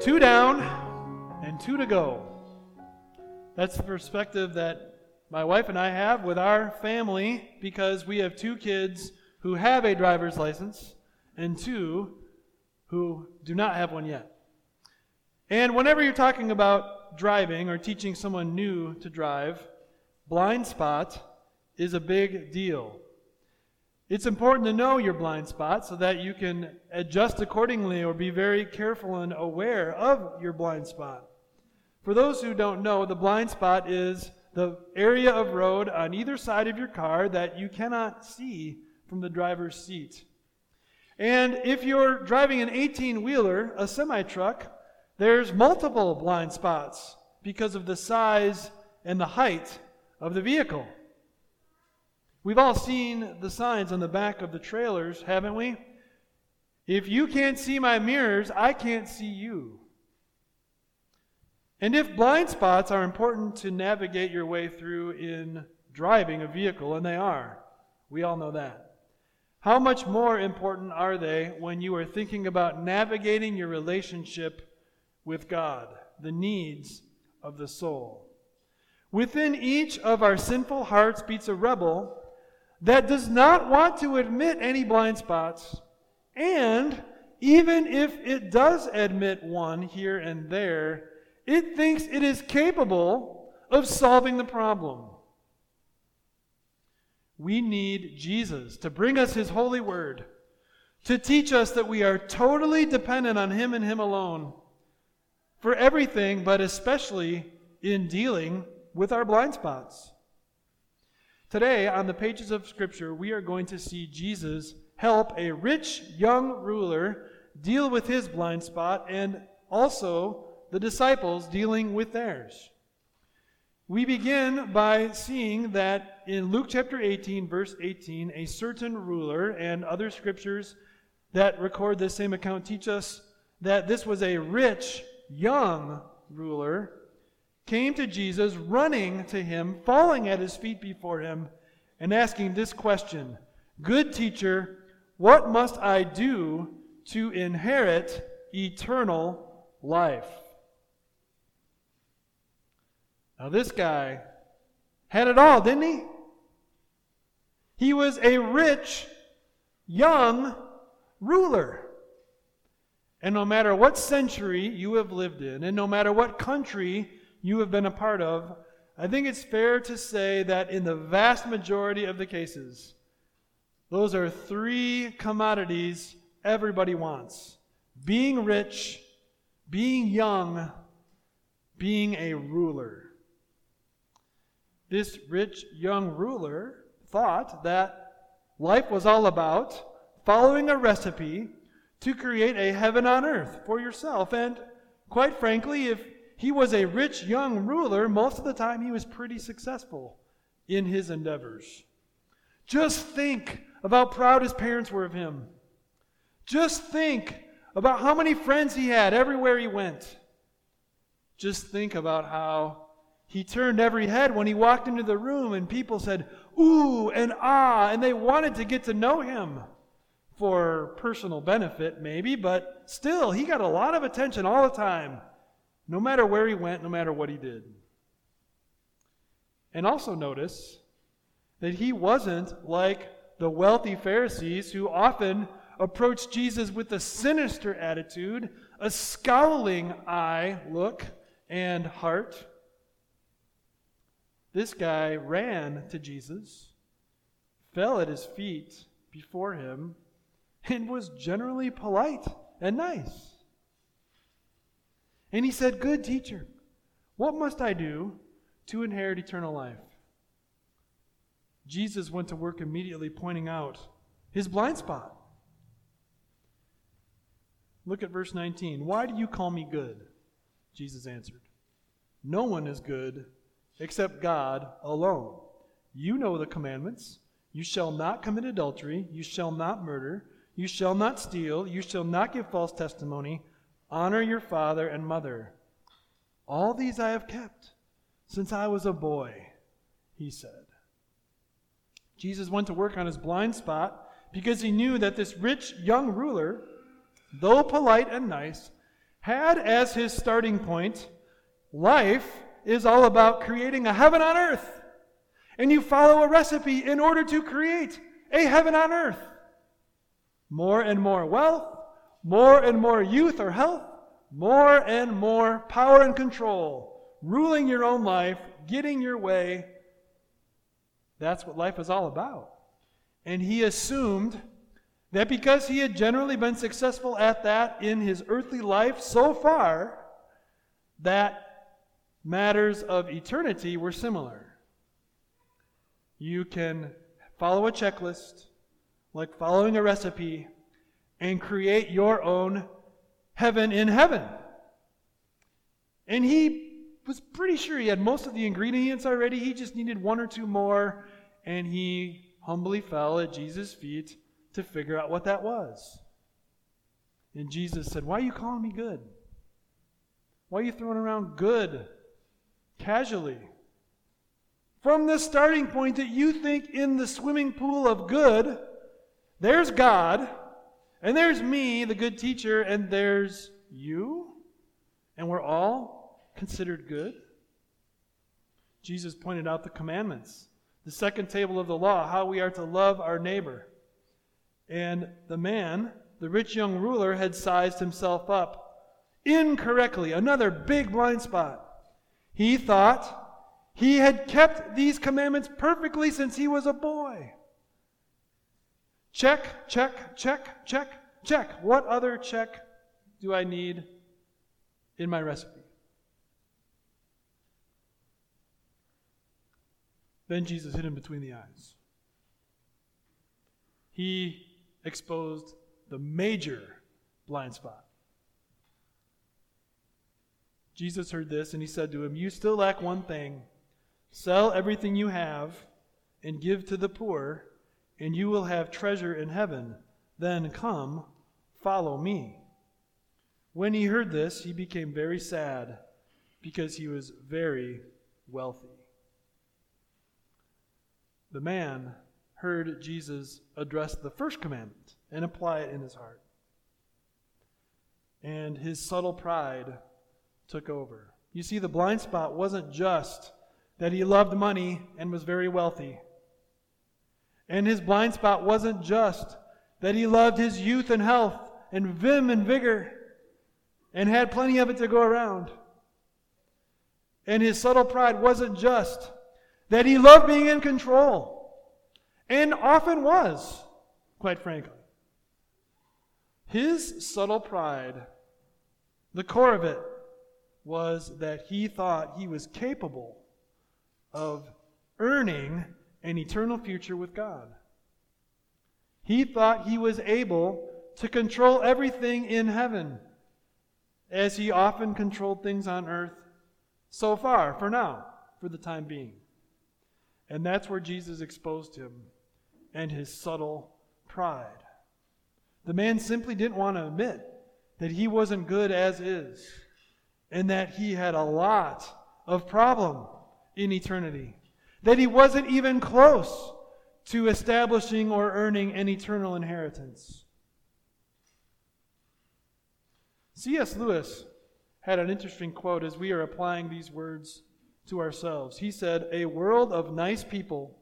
Two down and two to go. That's the perspective that my wife and I have with our family because we have two kids who have a driver's license and two who do not have one yet. And whenever you're talking about driving or teaching someone new to drive, blind spot is a big deal. It's important to know your blind spot so that you can adjust accordingly or be very careful and aware of your blind spot. For those who don't know, the blind spot is the area of road on either side of your car that you cannot see from the driver's seat. And if you're driving an 18 wheeler, a semi truck, there's multiple blind spots because of the size and the height of the vehicle. We've all seen the signs on the back of the trailers, haven't we? If you can't see my mirrors, I can't see you. And if blind spots are important to navigate your way through in driving a vehicle, and they are, we all know that. How much more important are they when you are thinking about navigating your relationship with God, the needs of the soul? Within each of our sinful hearts beats a rebel that does not want to admit any blind spots, and even if it does admit one here and there, it thinks it is capable of solving the problem. We need Jesus to bring us His holy word, to teach us that we are totally dependent on Him and Him alone for everything, but especially in dealing with our blind spots. Today, on the pages of Scripture, we are going to see Jesus help a rich young ruler deal with his blind spot and also the disciples dealing with theirs. We begin by seeing that in Luke chapter 18, verse 18, a certain ruler and other scriptures that record this same account teach us that this was a rich young ruler came to Jesus, running to him, falling at his feet before him, and asking this question Good teacher, what must I do to inherit eternal life? Now, this guy had it all, didn't he? He was a rich, young ruler. And no matter what century you have lived in, and no matter what country you have been a part of, I think it's fair to say that in the vast majority of the cases, those are three commodities everybody wants being rich, being young, being a ruler. This rich young ruler thought that life was all about following a recipe to create a heaven on earth for yourself. And quite frankly, if he was a rich young ruler. Most of the time, he was pretty successful in his endeavors. Just think of how proud his parents were of him. Just think about how many friends he had everywhere he went. Just think about how he turned every head when he walked into the room and people said, ooh and ah, and they wanted to get to know him for personal benefit, maybe, but still, he got a lot of attention all the time no matter where he went, no matter what he did. And also notice that he wasn't like the wealthy Pharisees who often approached Jesus with a sinister attitude, a scowling eye look and heart. This guy ran to Jesus, fell at his feet before him, and was generally polite and nice. And he said, Good teacher, what must I do to inherit eternal life? Jesus went to work immediately pointing out his blind spot. Look at verse 19. Why do you call me good? Jesus answered, No one is good except God alone. You know the commandments. You shall not commit adultery. You shall not murder. You shall not steal. You shall not give false testimony. Honor your father and mother. All these I have kept since I was a boy, he said. Jesus went to work on his blind spot because he knew that this rich young ruler, though polite and nice, had as his starting point life is all about creating a heaven on earth. And you follow a recipe in order to create a heaven on earth. More and more wealth, more and more youth or health, more and more power and control, ruling your own life, getting your way. That's what life is all about. And he assumed that because he had generally been successful at that in his earthly life so far, that matters of eternity were similar. You can follow a checklist, like following a recipe, and create your own heaven in heaven. And he was pretty sure he had most of the ingredients already. He just needed one or two more, and he humbly fell at Jesus' feet to figure out what that was. And Jesus said, Why are you calling me good? Why are you throwing around good casually? From this starting point that you think in the swimming pool of good, there's God, and there's me, the good teacher, and there's you, and we're all considered good. Jesus pointed out the commandments, the second table of the law, how we are to love our neighbor. And the man, the rich young ruler, had sized himself up incorrectly. Another big blind spot. He thought he had kept these commandments perfectly since he was a boy. Check, check, check, check, check. What other check do I need in my recipe? Then Jesus hit him between the eyes. He exposed the major blind spot. Jesus heard this and he said to him, You still lack one thing. Sell everything you have and give to the poor, and you will have treasure in heaven. Then come, follow me. When he heard this, he became very sad because he was very wealthy. The man heard Jesus address the first commandment and apply it in his heart. And his subtle pride took over. You see, the blind spot wasn't just that he loved money and was very wealthy. And his blind spot wasn't just that he loved his youth and health and vim and vigor and had plenty of it to go around. And his subtle pride wasn't just that he loved being in control and often was, quite frankly. His subtle pride, the core of it, was that he thought he was capable of earning an eternal future with God. He thought he was able to control everything in heaven as he often controlled things on earth so far, for now, for the time being. And that's where Jesus exposed him and his subtle pride. The man simply didn't want to admit that he wasn't good as is and that he had a lot of problem in eternity, that he wasn't even close to establishing or earning an eternal inheritance. C.S. Lewis had an interesting quote as we are applying these words to ourselves. He said, A world of nice people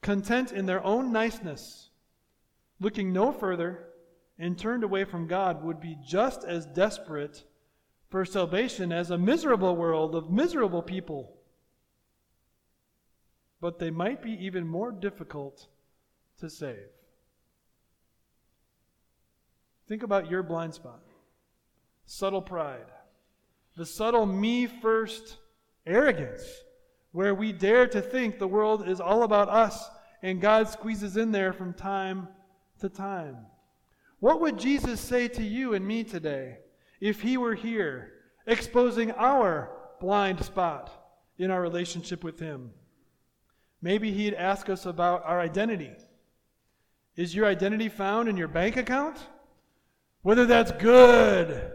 content in their own niceness, looking no further, and turned away from God, would be just as desperate for salvation as a miserable world of miserable people. But they might be even more difficult to save. Think about your blind spot subtle pride, the subtle me first arrogance where we dare to think the world is all about us and God squeezes in there from time to time. What would Jesus say to you and me today if he were here, exposing our blind spot in our relationship with him? Maybe he'd ask us about our identity. Is your identity found in your bank account? Whether that's good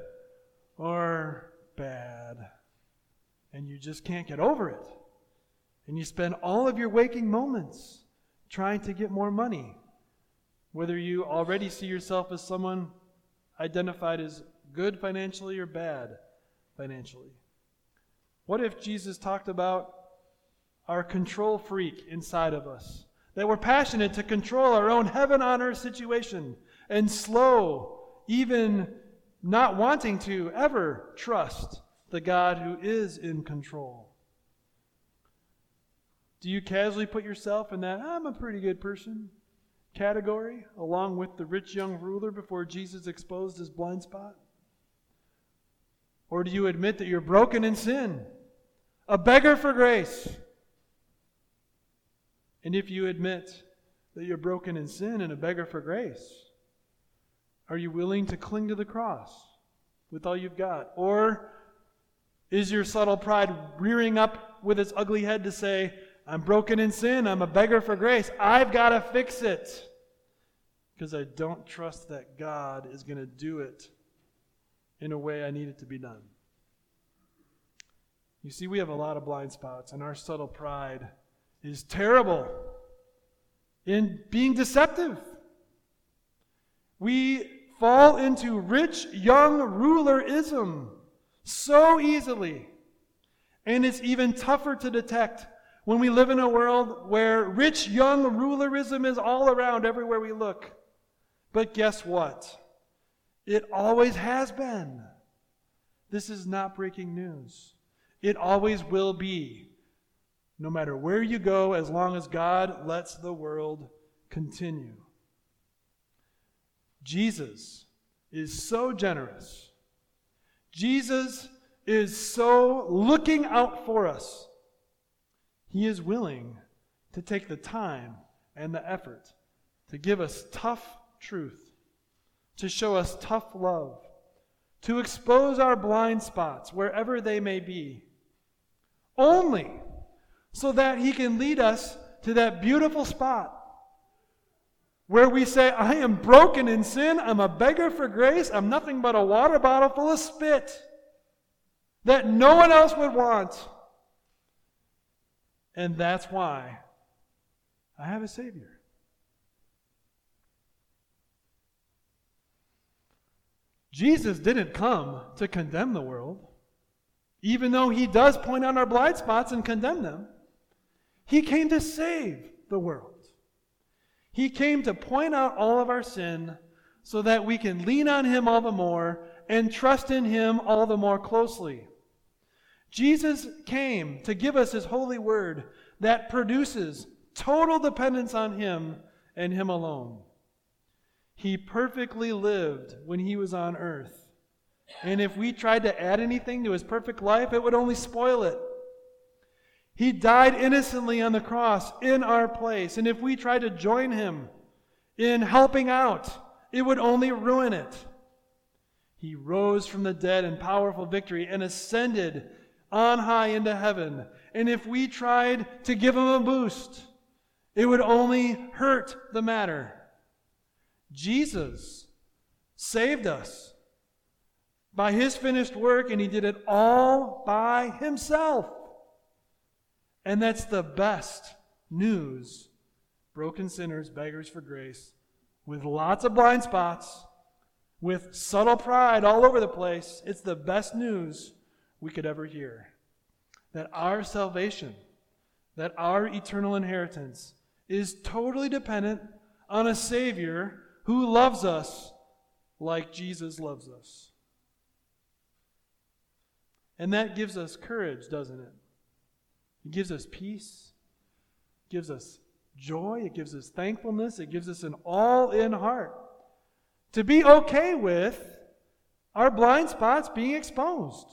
or bad. And you just can't get over it. And you spend all of your waking moments trying to get more money. Whether you already see yourself as someone identified as good financially or bad financially. What if Jesus talked about our control freak inside of us? That we're passionate to control our own heaven on earth situation and slow, even not wanting to ever trust the God who is in control. Do you casually put yourself in that, I'm a pretty good person category, along with the rich young ruler before Jesus exposed his blind spot? Or do you admit that you're broken in sin, a beggar for grace? And if you admit that you're broken in sin and a beggar for grace, are you willing to cling to the cross with all you've got? Or is your subtle pride rearing up with its ugly head to say, I'm broken in sin, I'm a beggar for grace, I've got to fix it? Because I don't trust that God is going to do it in a way I need it to be done. You see, we have a lot of blind spots, and our subtle pride is terrible in being deceptive. We fall into rich young rulerism so easily. And it's even tougher to detect when we live in a world where rich young rulerism is all around everywhere we look. But guess what? It always has been. This is not breaking news. It always will be. No matter where you go, as long as God lets the world continue. Jesus is so generous. Jesus is so looking out for us. He is willing to take the time and the effort to give us tough truth, to show us tough love, to expose our blind spots wherever they may be, only so that He can lead us to that beautiful spot where we say, I am broken in sin, I'm a beggar for grace, I'm nothing but a water bottle full of spit that no one else would want. And that's why I have a Savior. Jesus didn't come to condemn the world, even though he does point out our blind spots and condemn them. He came to save the world. He came to point out all of our sin so that we can lean on Him all the more and trust in Him all the more closely. Jesus came to give us His holy word that produces total dependence on Him and Him alone. He perfectly lived when He was on earth. And if we tried to add anything to His perfect life, it would only spoil it. He died innocently on the cross in our place. And if we try to join him in helping out, it would only ruin it. He rose from the dead in powerful victory and ascended on high into heaven. And if we tried to give him a boost, it would only hurt the matter. Jesus saved us by his finished work, and he did it all by himself. And that's the best news. Broken sinners, beggars for grace, with lots of blind spots, with subtle pride all over the place. It's the best news we could ever hear. That our salvation, that our eternal inheritance is totally dependent on a Savior who loves us like Jesus loves us. And that gives us courage, doesn't it? It gives us peace, gives us joy, it gives us thankfulness, it gives us an all in heart to be okay with our blind spots being exposed.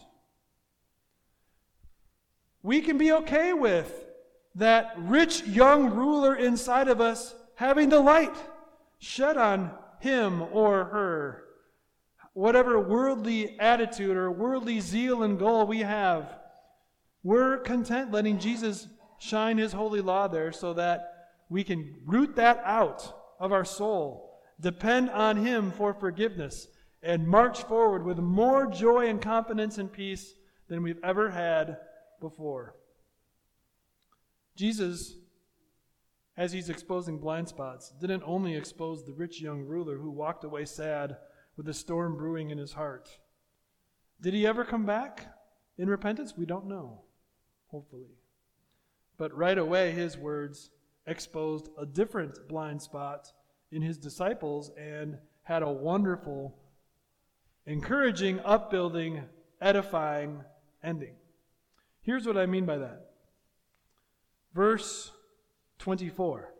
We can be okay with that rich young ruler inside of us having the light shed on him or her, whatever worldly attitude or worldly zeal and goal we have, we're content letting Jesus shine his holy law there so that we can root that out of our soul, depend on him for forgiveness, and march forward with more joy and confidence and peace than we've ever had before. Jesus, as he's exposing blind spots, didn't only expose the rich young ruler who walked away sad with a storm brewing in his heart. Did he ever come back in repentance? We don't know, hopefully. But right away, his words exposed a different blind spot in his disciples and had a wonderful, encouraging, upbuilding, edifying ending. Here's what I mean by that. Verse 24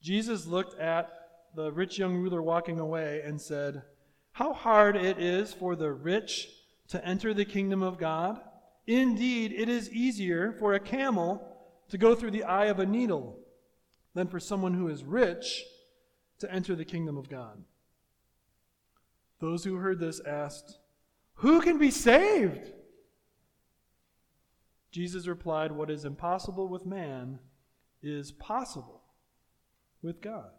Jesus looked at the rich young ruler walking away and said, How hard it is for the rich to enter the kingdom of God. Indeed, it is easier for a camel to go through the eye of a needle than for someone who is rich to enter the kingdom of God. Those who heard this asked, Who can be saved? Jesus replied, What is impossible with man is possible with God.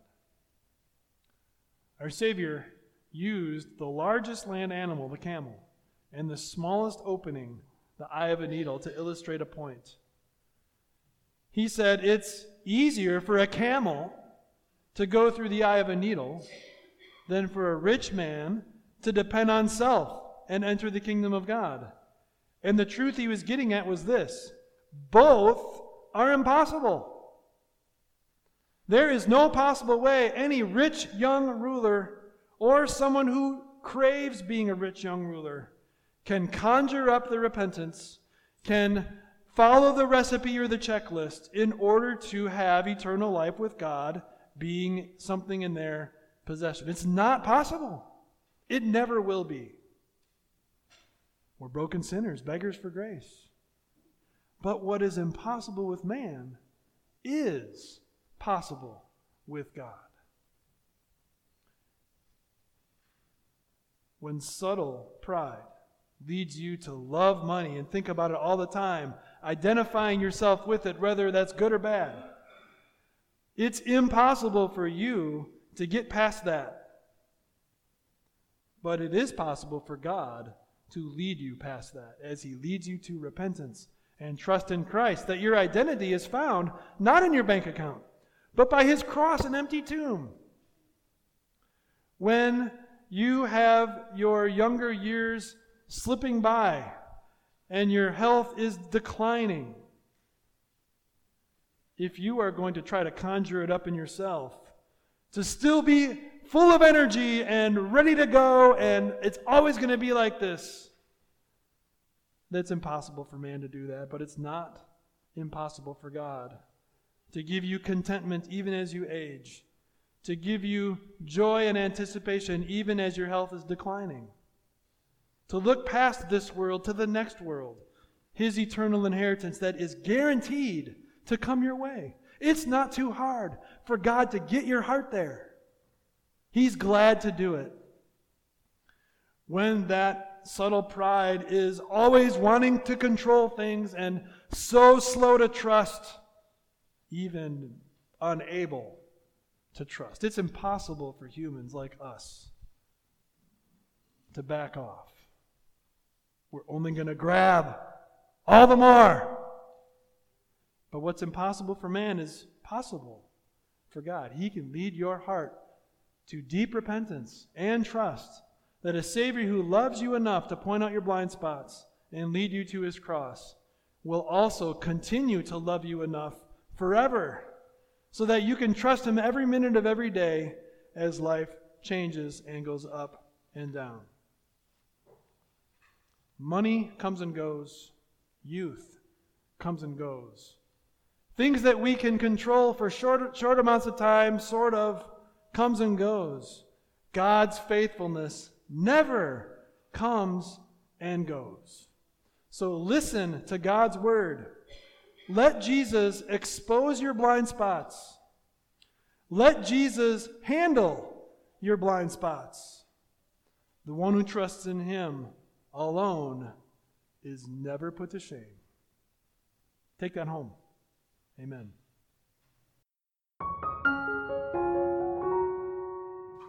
Our Savior used the largest land animal, the camel, and the smallest opening, the eye of a needle, to illustrate a point. He said it's easier for a camel to go through the eye of a needle than for a rich man to depend on self and enter the kingdom of God. And the truth he was getting at was this both are impossible. There is no possible way any rich young ruler or someone who craves being a rich young ruler can conjure up the repentance, can follow the recipe or the checklist in order to have eternal life with God being something in their possession. It's not possible. It never will be. We're broken sinners, beggars for grace. But what is impossible with man is possible with God. When subtle pride leads you to love money and think about it all the time, identifying yourself with it, whether that's good or bad, it's impossible for you to get past that. But it is possible for God to lead you past that as He leads you to repentance and trust in Christ, that your identity is found not in your bank account, but by His cross and empty tomb. When you have your younger years slipping by and your health is declining, if you are going to try to conjure it up in yourself, to still be full of energy and ready to go, and it's always going to be like this. That's impossible for man to do that, but it's not impossible for God to give you contentment even as you age, to give you joy and anticipation even as your health is declining, to look past this world to the next world, his eternal inheritance that is guaranteed to come your way. It's not too hard for God to get your heart there. He's glad to do it. When that subtle pride is always wanting to control things and so slow to trust, even unable to trust. It's impossible for humans like us to back off. We're only going to grab all the more. But what's impossible for man is possible for God. He can lead your heart to deep repentance and trust that a Savior who loves you enough to point out your blind spots and lead you to his cross will also continue to love you enough forever so that you can trust him every minute of every day as life changes and goes up and down. Money comes and goes, youth comes and goes. Things that we can control for short, short amounts of time sort of comes and goes. God's faithfulness never comes and goes. So listen to God's word. Let Jesus expose your blind spots. Let Jesus handle your blind spots. The one who trusts in him alone is never put to shame. Take that home. Amen.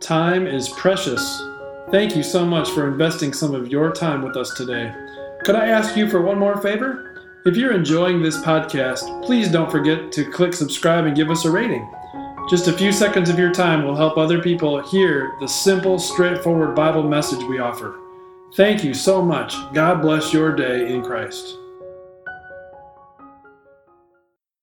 Time is precious. Thank you so much for investing some of your time with us today. Could I ask you for one more favor? If you're enjoying this podcast, please don't forget to click subscribe and give us a rating. Just a few seconds of your time will help other people hear the simple, straightforward Bible message we offer. Thank you so much. God bless your day in Christ.